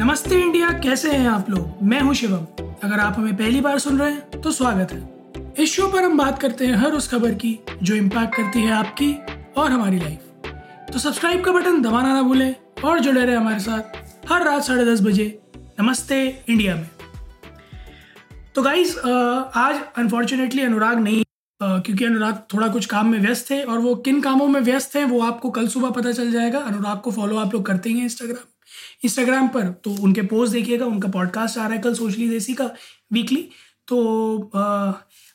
नमस्ते इंडिया, कैसे हैं आप लोग? मैं हूँ शिवम। अगर आप हमें पहली बार सुन रहे हैं तो स्वागत है। इस शो पर हम बात करते हैं हर उस खबर की, जो इम्पैक्ट करती है आपकी और हमारी लाइफ तो सब्सक्राइब का बटन दबाना ना भूलें और जुड़े रहे हमारे साथ हर रात साढ़े दस बजे नमस्ते इंडिया में। तो गाइज़ आज अनफॉर्चुनेटली अनुराग नहीं क्योंकि अनुराग थोड़ा कुछ काम में व्यस्त थे और वो किन कामों में व्यस्त हैं, वो आपको कल सुबह पता चल जाएगा। अनुराग को फॉलो आप लोग करते ही हैं इंस्टाग्राम इंस्टाग्राम पर तो उनके पोस्ट देखिएगा उनका पॉडकास्ट आ रहा है कल सोशली देसी का वीकली तो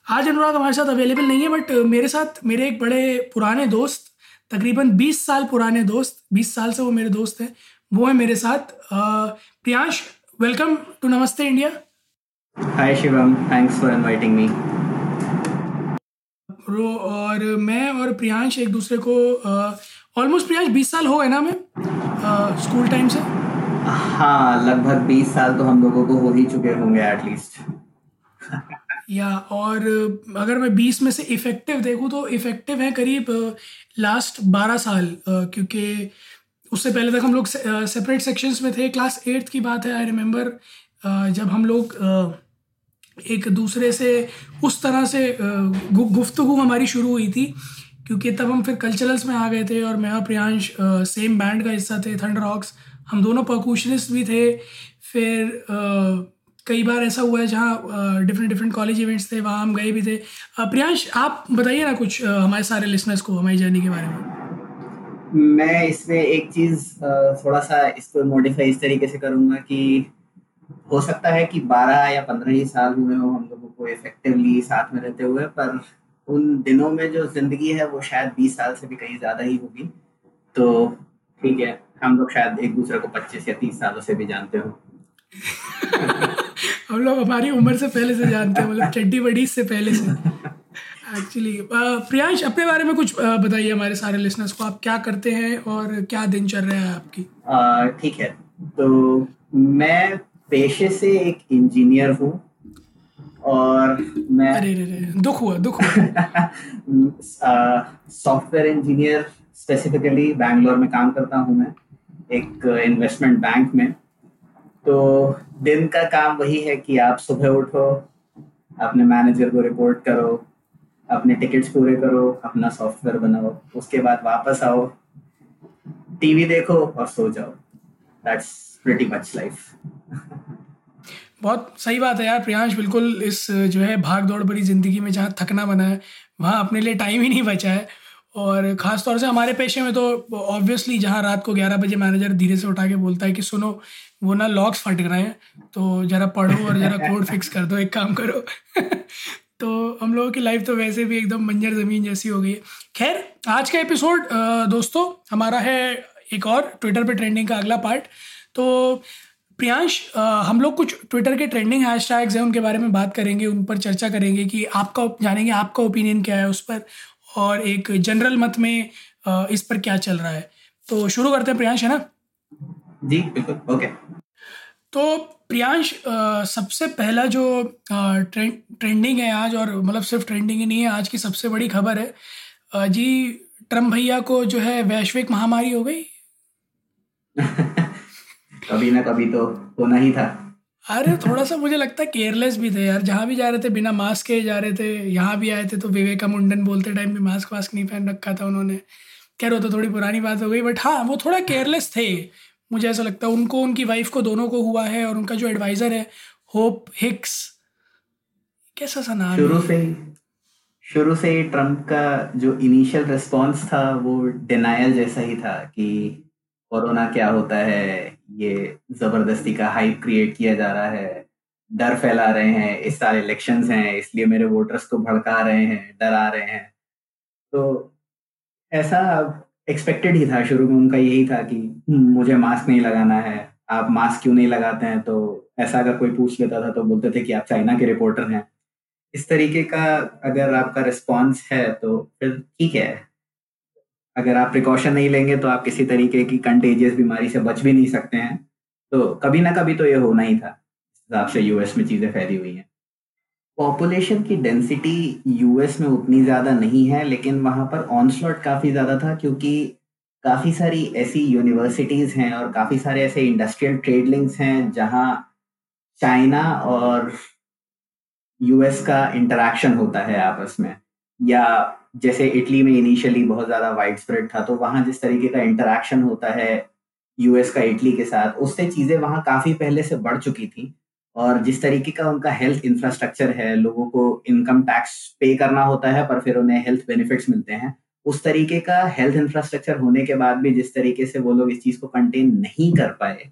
आज अनुराग हमारे साथ अवेलेबल नहीं है बट मेरे साथ मेरे एक बड़े पुराने दोस्त तकरीबन 20 साल पुराने दोस्त 20 साल से वो मेरे दोस्त हैं वो है मेरे साथ। Priyansh welcome to Namaste India hi Shivam thanks for inviting me और मैं और प्रियांश एक दूसरे को ऑलमोस्ट प्रियांश बीस साल हो गए ना हमें स्कूल टाइम से? हाँ लगभग बीस साल तो हम लोगों को हो ही चुके होंगे एटलीस्ट या, और अगर मैं बीस में से इफ़ेक्टिव देखूँ तो इफ़ेक्टिव है करीब लास्ट बारह साल क्योंकि उससे पहले तक हम लोग सेपरेट सेक्शंस में थे। क्लास एट्थ की बात है आई रिमेंबर जब हम लोग एक दूसरे से उस तरह से गुफ्तगु हमारी शुरू हुई थी, क्योंकि तब हम फिर कल्चरल्स में आ गए थे और मैं और प्रियांश सेम बैंड का हिस्सा थे थंडर रॉक्स हम दोनों परकूशनिस्ट भी थे। फिर आ, कई बार ऐसा हुआ है जहाँ डिफरेंट डिफरेंट कॉलेज इवेंट्स थे वहाँ हम गए भी थे। प्रियांश आप बताइए ना कुछ हमारे सारे लिसनर्स को हमारी जर्नी के बारे में। मैं इसमें एक चीज़ थोड़ा सा इसको मॉडिफाई इस तरीके से करूँगा कि हो सकता है कि 12 या 15 ही साल हुए हो हम लोगों को इफेक्टिवली साथ में रहते हुए पर उन दिनों में जो ज़िंदगी है वो शायद 20 साल से भी कहीं ज़्यादा ही होगी। तो ठीक है। हम लोग शायद एक दूसरे को 25 या 30 सालों से भी जानते हो। हम लोग हमारी उम्र से पहले से जानते हैं मतलब चड्डी बड़ी से पहले से। एक्चुअली प्रियांश अपने बारे में कुछ बताइए हमारे सारे लिसनर्स को आप क्या करते हैं और क्या दिन चल रहा है आपकी? ठीक है तो मैं पेशे से एक इंजीनियर हूँ और मैं अरे रे रे दुख हुआ दुख हुआ। सॉफ्टवेयर इंजीनियर स्पेसिफिकली बैंगलोर में काम करता हूँ मैं। एक इन्वेस्टमेंट बैंक में। तो दिन का काम वही है कि आप सुबह उठो, अपने मैनेजर को रिपोर्ट करो, अपने टिकट्स पूरे करो, अपना सॉफ्टवेयर बनाओ, उसके बाद वापस आओ टीवी देखो और सो जाओ। दैट्स प्रीटी मच लाइफ बहुत सही बात है यार, प्रियांश, बिल्कुल इस, जो है भाग दौड़ भरी ज़िंदगी में जहाँ थकना बना है, वहाँ अपने लिए टाइम ही नहीं बचा है। और ख़ास तौर से हमारे पेशे में तो ऑब्वियसली जहाँ रात को ग्यारह बजे मैनेजर धीरे से उठा के बोलता है कि सुनो, वो ना लॉक्स फट रहे हैं तो ज़रा पढ़ो और ज़रा कोड फिक्स कर दो, एक काम करो। तो हम लोगों की लाइफ तो वैसे भी एकदम मंजर ज़मीन जैसी हो गई है। खैर, आज का एपिसोड दोस्तों, हमारा है एक और ट्विटर पे ट्रेंडिंग का अगला पार्ट तो प्रियांश हम लोग कुछ ट्विटर के ट्रेंडिंग हैश हैशटैग्स हैं, उनके बारे में बात करेंगे, उन पर चर्चा करेंगे कि आपका, जानेंगे आपका ओपिनियन क्या है उस पर। और एक जनरल मत में इस पर क्या चल रहा है? तो शुरू करते हैं प्रियांश है ना? जी बिल्कुल ओके तो प्रियांश सबसे पहला जो ट्रेंड ट्रेंडिंग है आज और मतलब सिर्फ़ ट्रेंडिंग ही नहीं है आज की सबसे बड़ी खबर है जी ट्रंप भैया को जो है वैश्विक महामारी हो गई? कभी ना कभी तो होना ही था। अरे थोड़ा सा मुझे लगता है केयरलेस भी थे यार। जहाँ भी जा रहे थे, बिना मास्क के जा रहे थे, यहाँ भी आए थे तो विवेका मुंडन बोलते टाइम भी मास्क वास्क नहीं पहन रखा था उन्होंने। कह रहे हो तो थोड़ी पुरानी बात हो गई बट हाँ वो थोड़ा केयरलेस थे। मुझे ऐसा लगता है उनको, उनकी वाइफ को दोनों को हुआ है और उनका जो एडवाइज़र है होप हिक्स कैसा सा नाम शुरू से शुरू से ट्रंप का जो इनिशियल रिस्पॉन्स था, वो डिनायल जैसा ही था कि कोरोना क्या होता है ये ज़बरदस्ती का हाइप क्रिएट किया जा रहा है। डर फैला रहे हैं इस साल इलेक्शन हैं इसलिए मेरे वोटर्स को भड़का रहे हैं डरा रहे हैं। तो ऐसा एक्सपेक्टेड ही था शुरू में उनका यही था कि हम्म, मुझे मास्क नहीं लगाना है आप मास्क क्यों नहीं लगाते हैं? तो ऐसा अगर कोई पूछ लेता था तो बोलते थे कि आप चाइना के रिपोर्टर हैं। इस तरीके का अगर आपका रिस्पॉन्स है तो फिर ठीक है। अगर आप प्रिकॉशन नहीं लेंगे तो आप किसी तरीके की कंटेजियस बीमारी से बच भी नहीं सकते हैं। तो कभी ना कभी तो ये होना ही था हिसाब से यूएस में चीज़ें फैली हुई हैं। पॉपुलेशन की डेंसिटी यूएस में उतनी ज़्यादा नहीं है, लेकिन वहाँ पर ऑनस्लॉट काफ़ी ज़्यादा था, क्योंकि काफ़ी सारी ऐसी यूनिवर्सिटीज़ हैं और काफ़ी सारे ऐसे इंडस्ट्रियल ट्रेड लिंक्स हैं, जहाँ चाइना और यूएस का इंटरेक्शन होता है आपस में। या जैसे इटली में इनिशियली बहुत ज़्यादा वाइड स्प्रेड था तो वहाँ जिस तरीके का इंटरेक्शन होता है यूएस का इटली के साथ, उससे चीज़ें वहाँ काफ़ी पहले से बढ़ चुकी थी। और जिस तरीके का उनका हेल्थ इंफ्रास्ट्रक्चर है, लोगों को इनकम टैक्स पे करना होता है, पर फिर उन्हें हेल्थ बेनिफिट्स मिलते हैं, उस तरीके का हेल्थ इंफ्रास्ट्रक्चर होने के बाद भी जिस तरीके से वो लोग इस चीज़ को कंटेन नहीं कर पाए,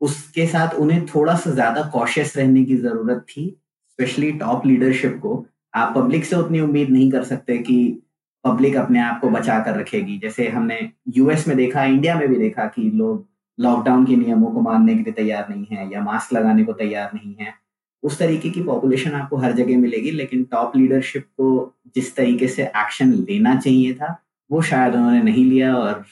उसके साथ उन्हें थोड़ा सा ज़्यादा कॉशियस रहने की ज़रूरत थी स्पेशली टॉप लीडरशिप को। आप पब्लिक से उतनी उम्मीद नहीं कर सकते कि पब्लिक अपने आप को बचा कर रखेगी। जैसे हमने यूएस में देखा इंडिया में भी देखा कि लोग लॉकडाउन के नियमों को मानने के लिए तैयार नहीं है या मास्क लगाने को तैयार नहीं है। उस तरीके की पॉपुलेशन आपको हर जगह मिलेगी, लेकिन टॉप लीडरशिप को जिस तरीके से एक्शन लेना चाहिए था, वो शायद उन्होंने नहीं लिया और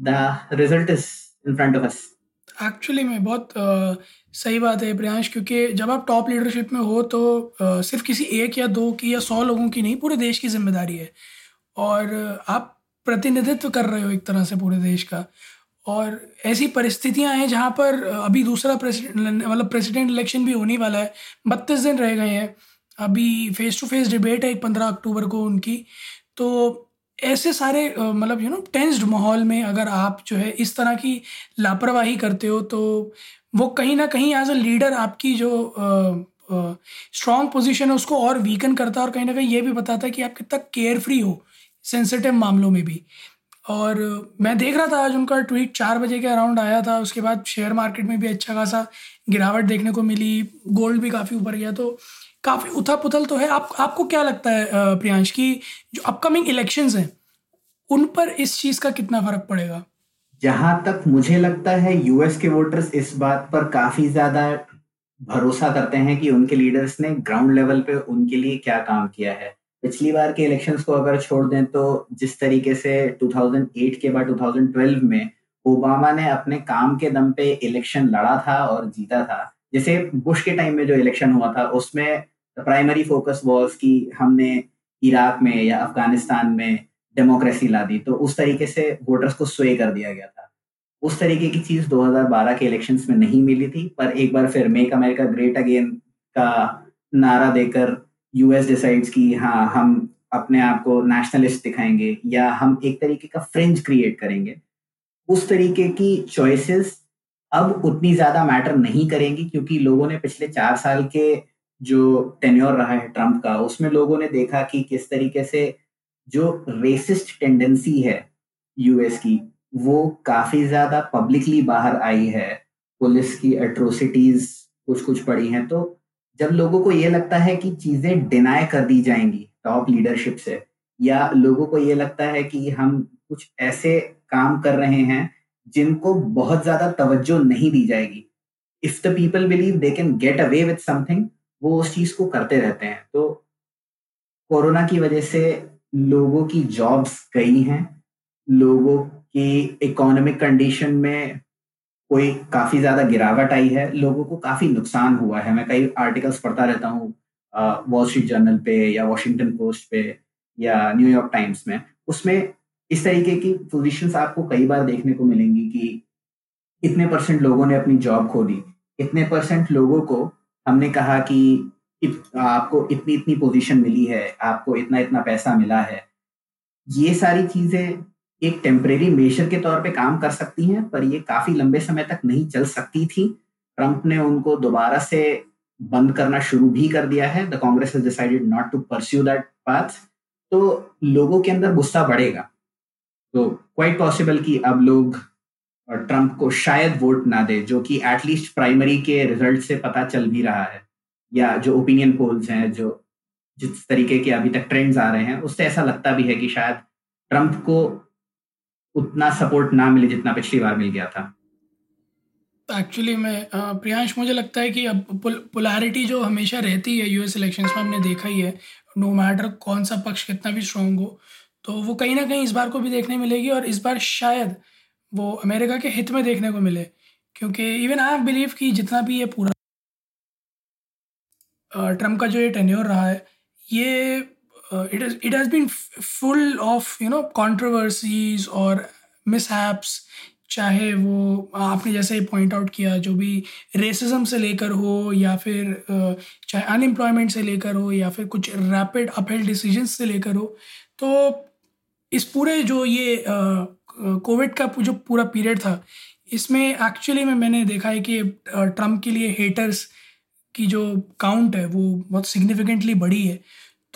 the result is in front of us actually में बहुत uh, सही बात है प्रियांश क्योंकि जब आप टॉप लीडरशिप में हो तो uh, सिर्फ़ किसी एक या दो की या सौ लोगों की नहीं पूरे देश की ज़िम्मेदारी है। और आप प्रतिनिधित्व कर रहे हो एक तरह से पूरे देश का। और ऐसी परिस्थितियाँ हैं जहाँ पर अभी दूसरा प्रेसिडेंट मतलब प्रेसिडेंट इलेक्शन भी होने वाला है। बत्तीस दिन रह गए हैं। अभी फेस टू फेस डिबेट है एक पंद्रह अक्टूबर को उनकी। तो ऐसे सारे मतलब यू नो टेंस्ड माहौल में अगर आप जो है इस तरह की लापरवाही करते हो तो वो कहीं ना कहीं एज अ लीडर आपकी जो स्ट्रॉन्ग पोजीशन है, उसको और वीकन करता है और कहीं ना कहीं ये भी बताता है कि आप कितना केयरफ्री हो सेंसिटिव मामलों में भी। और मैं देख रहा था आज उनका ट्वीट चार बजे के अराउंड आया था, उसके बाद शेयर मार्केट में भी अच्छा खासा गिरावट देखने को मिली गोल्ड भी काफ़ी ऊपर गया तो काफ़ी उथल पुथल तो है। आप, आपको क्या लगता है प्रियांश, की जो अपकमिंग इलेक्शंस हैं, उन पर इस चीज़ का कितना फ़र्क पड़ेगा? जहाँ तक मुझे लगता है यूएस के वोटर्स इस बात पर काफ़ी ज़्यादा भरोसा करते हैं कि उनके लीडर्स ने ग्राउंड लेवल पे उनके लिए क्या काम किया है। पिछली बार के इलेक्शंस को अगर छोड़ दें तो जिस तरीके से 2008 के बाद 2012 में ओबामा ने अपने काम के दम पे इलेक्शन लड़ा था और जीता था, जैसे बुश के टाइम में जो इलेक्शन हुआ था, उसमें प्राइमरी फोकस वॉज़ कि हमने इराक में या अफ़गानिस्तान में डेमोक्रेसी ला दी तो उस तरीके से वोटर्स को स्वे कर दिया गया था। उस तरीके की चीज़ 2012 के इलेक्शंस में नहीं मिली थी, पर एक बार फिर मेक अमेरिका ग्रेट अगेन का नारा देकर यूएस डिसाइड्स कि हाँ हम अपने आप को नेशनलिस्ट दिखाएँगे या हम एक तरीके का फ्रेंच क्रिएट करेंगे। उस तरीके की चॉइसेस अब उतनी ज़्यादा मैटर नहीं करेंगी क्योंकि लोगों ने पिछले चार साल के जो टेन्योर रहा है ट्रंप का, उसमें लोगों ने देखा कि किस तरीके से जो रेसिस्ट टेंडेंसी है यूएस की, वो काफ़ी ज़्यादा पब्लिकली बाहर आई है। पुलिस की एट्रोसिटीज कुछ कुछ पड़ी हैं तो जब लोगों को ये लगता है कि चीज़ें डिनाई कर दी जाएँगी टॉप लीडरशिप से, या लोगों को ये लगता है कि हम कुछ ऐसे काम कर रहे हैं जिनको बहुत ज़्यादा तवज्जो नहीं दी जाएगी। If the people believe they can get away with something वो उस चीज़ को करते रहते हैं। तो कोरोना की वजह से लोगों की जॉब्स गई हैं, लोगों की इकोनॉमिक कंडीशन में कोई काफ़ी ज़्यादा गिरावट आई है लोगों को काफ़ी नुकसान हुआ है। मैं कई आर्टिकल्स पढ़ता रहता हूँ वॉल स्ट्रीट जर्नल पे या वॉशिंगटन पोस्ट पे या न्यूयॉर्क टाइम्स में। उसमें इस तरीके की पोजीशंस आपको कई बार देखने को मिलेंगी कि इतने परसेंट लोगों ने अपनी जॉब खो दी इतने परसेंट लोगों को हमने कहा कि इत, आपको इतनी इतनी पोजीशन मिली है आपको इतना इतना पैसा मिला है। ये सारी चीज़ें एक टेम्परेरी मेजर के तौर पे काम कर सकती हैं, पर ये काफ़ी लंबे समय तक नहीं चल सकती थी। ट्रंप ने उनको दोबारा से बंद करना शुरू भी कर दिया है। The Congress decided not to pursue that path तो लोगों के अंदर गुस्सा बढ़ेगा। तो क्वाइट पॉसिबल कि अब लोग ट्रंप को शायद वोट ना दे, जो कि एटलीस्ट प्राइमरी के रिज़ल्ट से पता चल भी रहा है। या जो ओपिनियन पोल्स हैं, जो जिस तरीके के अभी तक ट्रेंड्स आ रहे हैं, उससे ऐसा लगता भी है कि शायद ट्रंप को उतना सपोर्ट ना मिले जितना पिछली बार मिल गया था। एक्चुअली में प्रियांश, मुझे लगता है कि अब पोलैरिटी जो हमेशा रहती है यूएस इलेक्शंस में हमने देखा ही है नो मैटर कौन सा पक्ष कितना भी स्ट्रांग हो तो वो कहीं ना कहीं इस बार को भी देखने मिलेगी और इस बार शायद वो अमेरिका के हित में देखने को मिले, क्योंकि इवन आई बिलीव कि जितना भी ये पूरा ट्रंप का जो ये टेन्योर रहा है, ये it is it has been full of you know controversies और मिसहैप्स चाहे वो आपने जैसे पॉइंट आउट किया, जो भी रेसिज्म से लेकर हो या फिर चाहे अनएम्प्लॉयमेंट से लेकर हो या फिर कुछ रैपिड अपहेल डिसीज़न से लेकर हो तो इस पूरे जो ये कोविड का जो पूरा पीरियड था, इसमें एक्चुअली में मैंने देखा है कि ट्रंप के लिए हेटर्स की जो काउंट है, वो बहुत सिग्निफिकेंटली बढ़ी है।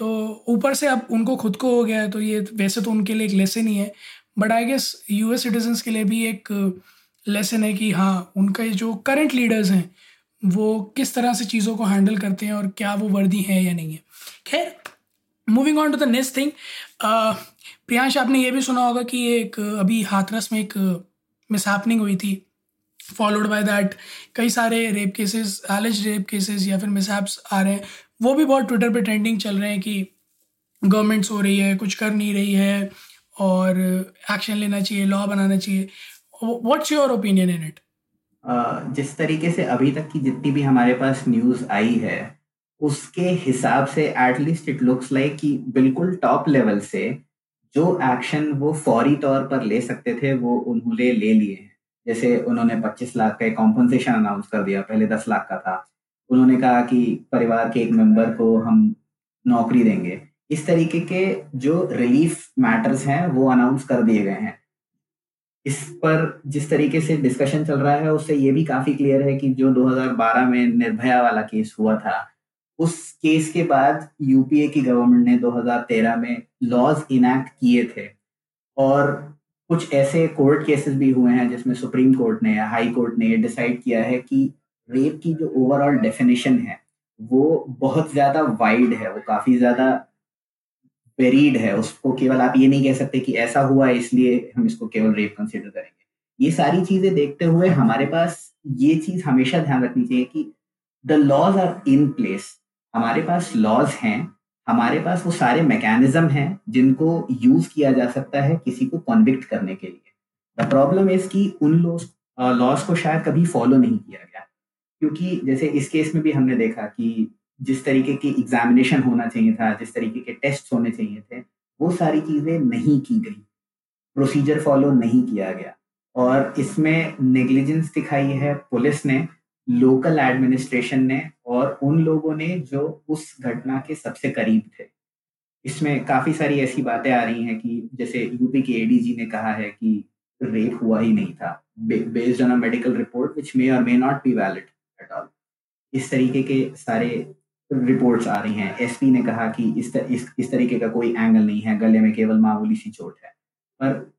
तो ऊपर से अब उनको खुद को हो गया है तो ये वैसे तो उनके लिए एक लेसन ही है। But I guess US citizens के लिए भी एक लेसन है कि हाँ उनका जो करंट लीडर्स हैं, वो किस तरह से चीज़ों को हैंडल करते हैं और क्या वो वर्दी है या नहीं है। खैर moving on to the next thing Priyansh, आपने ये भी सुना होगा कि एक अभी हाथरस में एक मिस हुई थी। फॉलोड बाय दैट कई सारे rape cases alleged rape cases या फिर मिसहैप्स आ रहे हैं। वो भी बहुत ट्विटर पे ट्रेंडिंग चल रहे हैं कि गवर्नमेंट हो रही है, कुछ कर नहीं रही है और एक्शन लेना चाहिए लॉ बनाना चाहिए। What's your opinion in it जिस तरीके से अभी तक की जितनी भी हमारे पास न्यूज़ आई है, उसके हिसाब से एटलीस्ट इट लुक्स लाइक कि बिल्कुल टॉप लेवल से जो एक्शन वो फौरी तौर पर ले सकते थे, वो उन्होंने ले लिए जैसे उन्होंने 25 लाख का एक कॉम्पनसेशन अनाउंस कर दिया, पहले 10 लाख का था। उन्होंने कहा कि परिवार के एक मेंबर को हम नौकरी देंगे। इस तरीके के जो रिलीफ मैटर्स हैं, वो अनाउंस कर दिए गए हैं। इस पर जिस तरीके से डिस्कशन चल रहा है, उससे ये भी काफ़ी क्लियर है कि जो 2012 में निर्भया वाला केस हुआ था, उस केस के बाद यूपीए की गवर्नमेंट ने 2013 में लॉज इनैक्ट किए थे। और कुछ ऐसे कोर्ट केसेस भी हुए हैं, जिसमें सुप्रीम कोर्ट ने या हाई कोर्ट ने डिसाइड किया है कि रेप की जो ओवरऑल डेफिनेशन है, वो बहुत ज़्यादा वाइड है, वो काफ़ी ज़्यादा वेरीड है। उसको केवल आप ये नहीं कह सकते कि ऐसा हुआ है इसलिए हम इसको केवल रेप कंसिडर करेंगे। ये सारी चीज़ें देखते हुए हमारे पास ये चीज़ हमेशा ध्यान रखनी चाहिए कि the laws are in place हमारे पास लॉज हैं, हमारे पास वो सारे मैकेनिज्म हैं जिनको यूज़ किया जा सकता है किसी को कॉन्विक्ट करने के लिए। द प्रॉब्लम इज़ कि उन लॉज को शायद कभी फॉलो नहीं किया गया। क्योंकि जैसे इस केस में भी हमने देखा कि जिस तरीके की एग्जामिनेशन होना चाहिए था, जिस तरीके के टेस्ट होने चाहिए थे, वो सारी चीज़ें नहीं की गई। प्रोसीजर फॉलो नहीं किया गया। और इसमें नेग्लिजेंस दिखाई है पुलिस ने लोकल एडमिनिस्ट्रेशन ने और उन लोगों ने जो उस घटना के सबसे करीब थे। इसमें काफ़ी सारी ऐसी बातें आ रही हैं कि जैसे यूपी के एडीजी ने कहा है कि रेप हुआ ही नहीं था based on a medical report which may और मे नॉट बी वैलिड इस तरीके के सारे रिपोर्ट्स आ रही हैं। एसपी ने कहा कि इस, तर, इस इस तरीके का कोई एंगल नहीं है गले में केवल मामूली सी चोट है। पर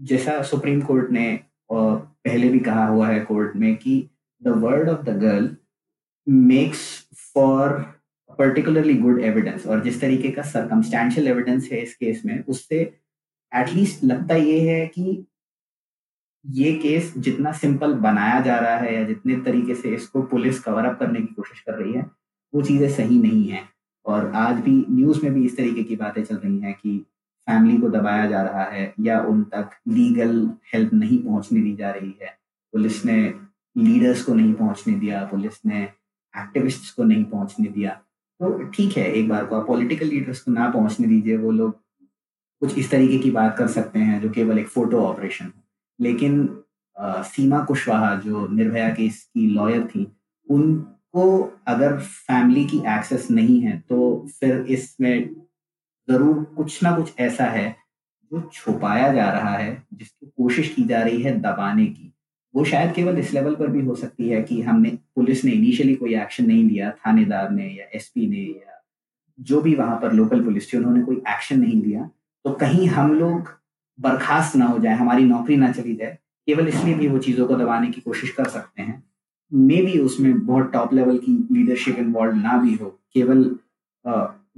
जैसा सुप्रीम कोर्ट ने पहले भी कहा हुआ है कोर्ट में कि the word of the girl makes for particularly good evidence और जिस तरीके का सरकमस्टेंशियल एविडेंस है इस केस में उससे एटलीस्ट लगता ये है कि ये केस जितना सिंपल बनाया जा रहा है या जितने तरीके से इसको पुलिस कवर अप करने की कोशिश कर रही है, वो चीज़ें सही नहीं है। और आज भी न्यूज़ में भी इस तरीके की बातें चल रही हैं कि फैमिली को दबाया जा रहा है या उन तक लीगल हेल्प नहीं पहुँचने दी जा रही है। पुलिस ने लीडर्स को नहीं पहुँचने दिया, पुलिस ने एक्टिविस्ट्स को नहीं पहुँचने दिया। तो ठीक है, एक बार को आप पॉलिटिकल लीडर्स को ना पहुँचने दीजिए, वो लोग कुछ इस तरीके की बात कर सकते हैं जो केवल एक फ़ोटो ऑपरेशन हो। लेकिन आ, सीमा कुशवाहा जो निर्भया केस की लॉयर थी उनको अगर फैमिली की एक्सेस नहीं है तो फिर इसमें ज़रूर कुछ ना कुछ ऐसा है जो छुपाया जा रहा है जिसकी कोशिश की जा रही है दबाने की। वो शायद केवल इस लेवल पर भी हो सकती है कि हमने पुलिस ने इनिशियली कोई एक्शन नहीं लिया थानेदार ने या एसपी ने या जो भी वहाँ पर लोकल पुलिस थी उन्होंने कोई एक्शन नहीं लिया। तो कहीं हम लोग बर्खास्त ना हो जाए, हमारी नौकरी ना चली जाए, केवल इसलिए भी वो चीज़ों को दबाने की कोशिश कर सकते हैं। मे भी उसमें बहुत टॉप लेवल की लीडरशिप इन्वॉल्व ना भी हो, केवल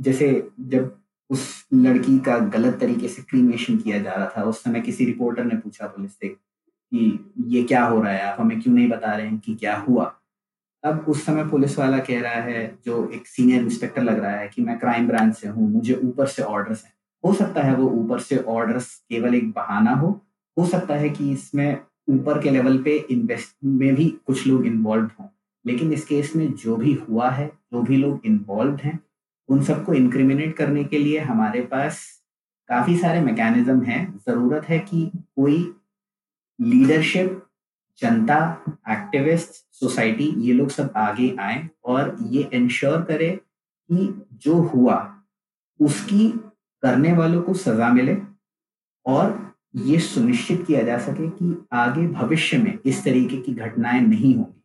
जैसे जब उस लड़की का गलत तरीके से क्रीमेशन किया जा रहा था, उस समय किसी रिपोर्टर ने पूछा पुलिस से कि ये क्या हो रहा है, आप हमें क्यों नहीं बता रहे हैं कि क्या हुआ? अब उस समय पुलिस वाला कह रहा है, जो एक सीनियर इंस्पेक्टर लग रहा है कि मैं क्राइम ब्रांच से हूँ, मुझे ऊपर से ऑर्डर्स हैं। हो सकता है वो ऊपर से ऑर्डर्स केवल एक बहाना हो। हो सकता है कि इसमें ऊपर के लेवल पे इन्वेस्ट में भी कुछ लोग इन्वॉल्व हों। लेकिन इस केस में जो भी हुआ है, जो भी लोग इन्वॉल्व हैं, उन सबको इंक्रिमिनेट करने के लिए हमारे पास काफ़ी सारे मैकेनिज्म हैं। ज़रूरत है कि कोई लीडरशिप जनता एक्टिविस्ट सोसाइटी ये लोग सब आगे आए और ये इंश्योर करे कि जो हुआ, उसकी करने वालों को सजा मिले और ये सुनिश्चित किया जा सके कि आगे भविष्य में इस तरीके की घटनाएँ नहीं होंगी,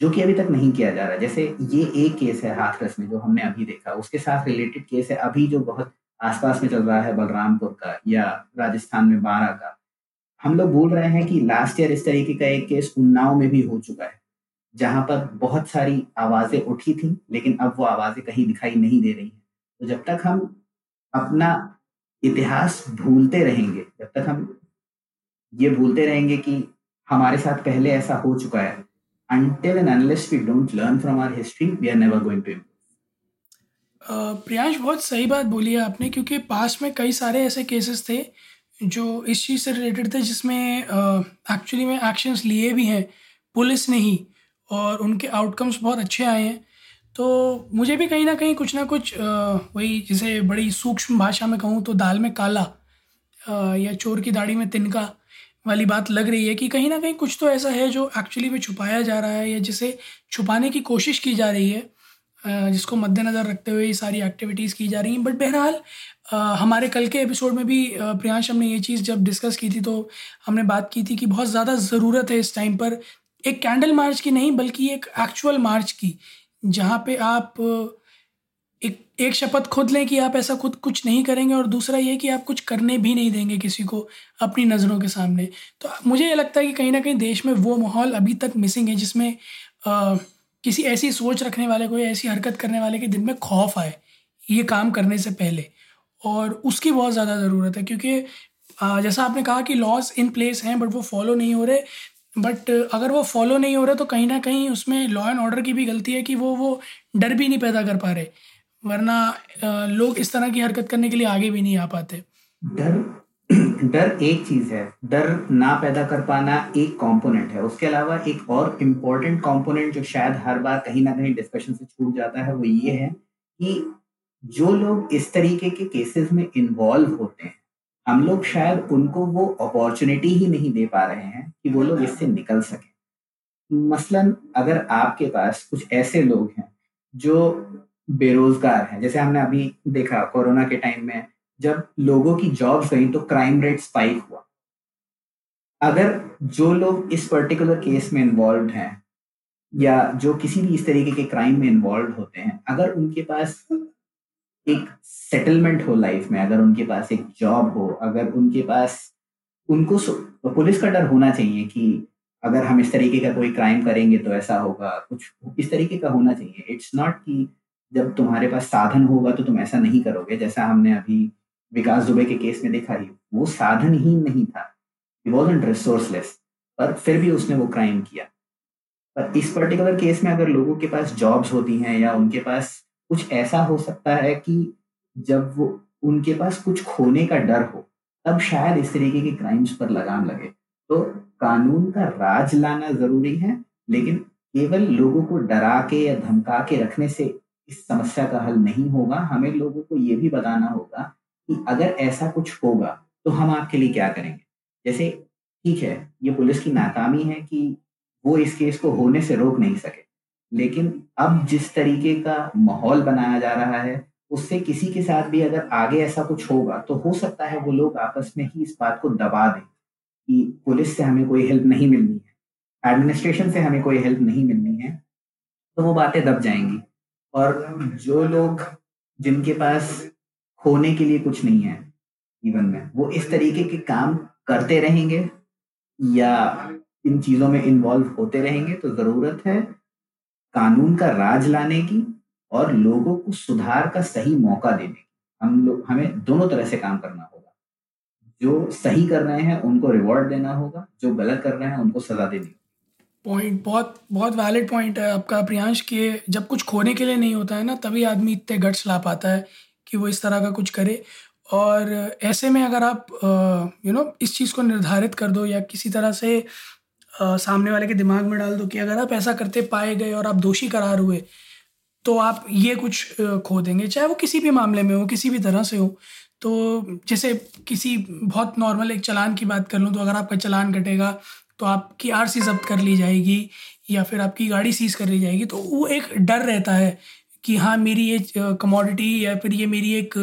जो कि अभी तक नहीं किया जा रहा। जैसे ये एक केस है हाथरस में, जो हमने अभी देखा। उसके साथ रिलेटेड केस है अभी जो बहुत आसपास में चल रहा है बलरामपुर का या राजस्थान में बारह का। हम लोग बोल रहे हैं कि लास्ट ईयर इस तरीके का एक केस उन्नाव में भी हो चुका है, जहाँ पर बहुत सारी आवाज़ें उठी थी, लेकिन अब वो आवाज़ें कहीं दिखाई नहीं दे रही हैं। तो जब तक हम अपना इतिहास भूलते रहेंगे। जब तक हम ये भूलते रहेंगे कि हमारे साथ पहले ऐसा हो चुका है, until and unless we don't learn from our history, we are never going to improve. Priyansh, बहुत सही बात बोली है आपने, क्योंकि पास में कई सारे ऐसे केसेस थे जो इस चीज़ से रिलेटेड थे जिसमें एक्चुअली में एक्शंस लिए भी हैं, पुलिस ने ही, और उनके आउटकम्स बहुत अच्छे आए हैं। तो मुझे भी कहीं ना कहीं कुछ ना कुछ वही जिसे बड़ी सूक्ष्म भाषा में कहूँ तो दाल में काला या चोर की दाढ़ी में तिनका वाली बात लग रही है कि कहीं ना कहीं कुछ तो ऐसा है जो एक्चुअली में छुपाया जा रहा है या जिसे छुपाने की कोशिश की जा रही है जिसको मद्देनज़र रखते हुए ये सारी एक्टिविटीज़ की जा रही हैं। बट बहरहाल हमारे कल के एपिसोड में भी प्रियांश हमने ये चीज़ जब डिस्कस की थी तो हमने बात की थी कि बहुत ज़्यादा ज़रूरत है इस टाइम पर एक कैंडल मार्च की नहीं, बल्कि एक एक्चुअल मार्च की। जहाँ पे आप एक एक शपथ खुद लें कि आप ऐसा खुद कुछ नहीं करेंगे और दूसरा ये कि आप कुछ करने भी नहीं देंगे किसी को अपनी नज़रों के सामने। तो मुझे ये लगता है कि कहीं ना कहीं देश में वो माहौल अभी तक मिसिंग है जिसमें आ, किसी ऐसी सोच रखने वाले को या ऐसी हरकत करने वाले के दिल में खौफ आए ये काम करने से पहले। और उसकी बहुत ज़्यादा ज़रूरत है क्योंकि जैसा आपने कहा कि लॉज इन प्लेस हैं बट वो फॉलो नहीं हो रहे बट अगर वो फॉलो नहीं हो रहे तो कहीं ना कहीं उसमें लॉ एंड ऑर्डर की भी गलती है कि वो वो डर भी नहीं पैदा कर पा रहे। वरना लोग इस तरह की हरकत करने के लिए आगे भी नहीं आ पाते। डर डर एक चीज़ है। डर ना पैदा कर पाना एक कंपोनेंट है। उसके अलावा एक और इम्पोर्टेंट कंपोनेंट जो शायद हर बार कहीं ना कहीं डिस्कशन से छूट जाता है, वो ये है कि जो लोग इस तरीके के केसेस में इन्वॉल्व होते हैं हम लोग शायद उनको वो अपॉर्चुनिटी ही नहीं दे पा रहे हैं कि वो लोग इससे निकल सके। मसलन, अगर आपके पास कुछ ऐसे लोग हैं जो बेरोजगार हैं, जैसे हमने अभी देखा कोरोना के टाइम में जब लोगों की जॉब्स गई तो क्राइम रेट स्पाइक हुआ। अगर जो लोग इस पर्टिकुलर केस में इन्वॉल्व हैं या जो किसी भी इस तरीके के क्राइम में इन्वॉल्व होते हैं, अगर उनके पास एक सेटलमेंट हो लाइफ में, अगर उनके पास एक जॉब हो, अगर उनके पास, उनको पुलिस का डर होना चाहिए कि अगर हम इस तरीके का कोई क्राइम करेंगे तो ऐसा होगा, कुछ इस तरीके का होना चाहिए। इट्स नॉट कि जब तुम्हारे पास साधन होगा तो तुम ऐसा नहीं करोगे, जैसा हमने अभी विकास दुबे के केस में देखा ही। वो साधन ही नहीं था। वॉज़ रिसोर्सलेस पर फिर भी उसने वो क्राइम किया। पर इस पर्टिकुलर केस में अगर लोगों के पास जॉब्स होती हैं या उनके पास कुछ ऐसा हो सकता है कि जब वो उनके पास कुछ खोने का डर हो, तब शायद इस तरीके के क्राइम्स पर लगाम लगे। तो कानून का राज लाना ज़रूरी है, लेकिन केवल लोगों को डरा के या धमका के रखने से इस समस्या का हल नहीं होगा। हमें लोगों को ये भी बताना होगा कि अगर ऐसा कुछ होगा तो हम आपके लिए क्या करेंगे? जैसे, ठीक है, ये पुलिस की नाकामी है कि वो इस केस को होने से रोक नहीं सके। लेकिन अब जिस तरीके का माहौल बनाया जा रहा है, उससे किसी के साथ भी अगर आगे ऐसा कुछ होगा तो हो सकता है वो लोग आपस में ही इस बात को दबा दें कि पुलिस से हमें कोई हेल्प नहीं मिलनी है एडमिनिस्ट्रेशन से हमें कोई हेल्प नहीं मिलनी है तो वो बातें दब जाएँगी। और जो लोग जिनके पास खोने के लिए कुछ नहीं है जीवन में, वो इस तरीके के काम करते रहेंगे या इन चीज़ों में इन्वॉल्व होते रहेंगे तो ज़रूरत है कानून का राज लाने की और लोगों को सुधार का सही मौका देने की। हम लोग, हमें दोनों तरह से काम करना होगा। जो सही कर रहे हैं, उनको रिवॉर्ड देना होगा। जो गलत कर रहे हैं, उनको सजा देनी पॉइंट बहुत बहुत वैलिड पॉइंट है आपका प्रियांश, के जब कुछ खोने के लिए नहीं होता है ना, तभी आदमी इतने गट्स ला पाता है कि वो इस तरह का कुछ करे। और ऐसे में अगर आप यू नो इस चीज़ को निर्धारित कर दो या किसी तरह से सामने वाले के दिमाग में डाल दो कि अगर आप ऐसा करते पाए गए और आप दोषी करार हुए तो आप ये कुछ खो देंगे। चाहे वो किसी भी मामले में हो, किसी भी तरह से हो तो जैसे किसी बहुत नॉर्मल एक चलान की बात कर लूँ तो अगर आपका चलान कटेगा तो आपकी आर सी जब्त कर ली जाएगी या फिर आपकी गाड़ी सीज कर ली जाएगी तो वो एक डर रहता है कि हाँ मेरी ये कमोडिटी या फिर ये मेरी एक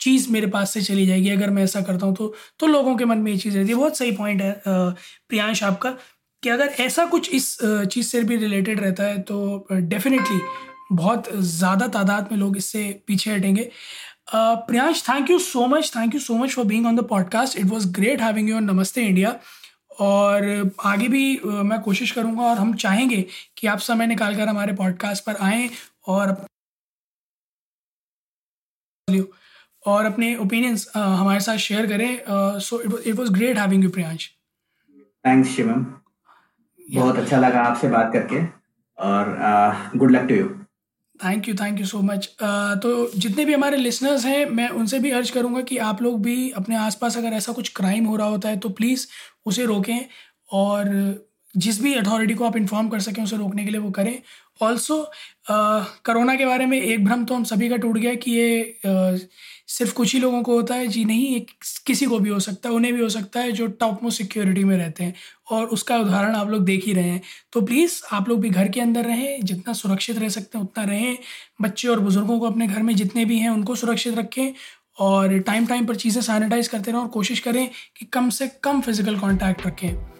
चीज़ मेरे पास से चली जाएगी अगर मैं ऐसा करता हूँ तो तो लोगों के मन में ये चीज़ रहती है। बहुत सही पॉइंट है प्रियांश, आपका। कि अगर ऐसा कुछ इस चीज़ से भी रिलेटेड रहता है तो डेफिनेटली बहुत ज़्यादा तादाद में लोग इससे पीछे हटेंगे। Priyansh thank you so much thank you so much for being on the podcast it was great having you on Namaste India और आगे भी मैं कोशिश करूँगा और हम चाहेंगे कि आप समय निकाल कर हमारे पॉडकास्ट पर आएँ और और अपने ओपिनियंस हमारे साथ शेयर करें। So it was great having you Priyansh. Thanks Shivam बहुत अच्छा लगा आपसे बात करके और good luck to you thank you thank you so much तो जितने भी हमारे लिसनर्स हैं मैं उनसे भी अर्ज़ करूँगा कि आप लोग भी अपने आसपास अगर ऐसा कुछ क्राइम हो रहा होता है तो प्लीज़ उसे रोकें और जिस भी अथॉरिटी को आप इन्फॉर्म कर सकें उसे रोकने के लिए वो करें. ऑल्सो कोरोना के बारे में एक भ्रम तो हम सभी का टूट गया कि ये uh, सिर्फ़ कुछ ही लोगों को होता है जी नहीं ये किसी को भी हो सकता है उन्हें भी हो सकता है जो टॉप मोस्ट सिक्योरिटी में रहते हैं। और उसका उदाहरण आप लोग देख ही रहे हैं। तो प्लीज़ आप लोग भी घर के अंदर रहें जितना सुरक्षित रह सकते हैं उतना रहें। बच्चे और बुज़ुर्गों को अपने घर में जितने भी हैं उनको सुरक्षित रखें। और टाइम टाइम पर चीज़ें सैनिटाइज करते रहें और कोशिश करें कि कम से कम फ़िज़िकल कॉन्टैक्ट रखें।